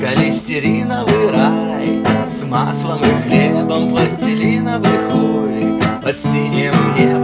холестериновый рай С маслом и хлебом пластилиновый хуй Под синим небом.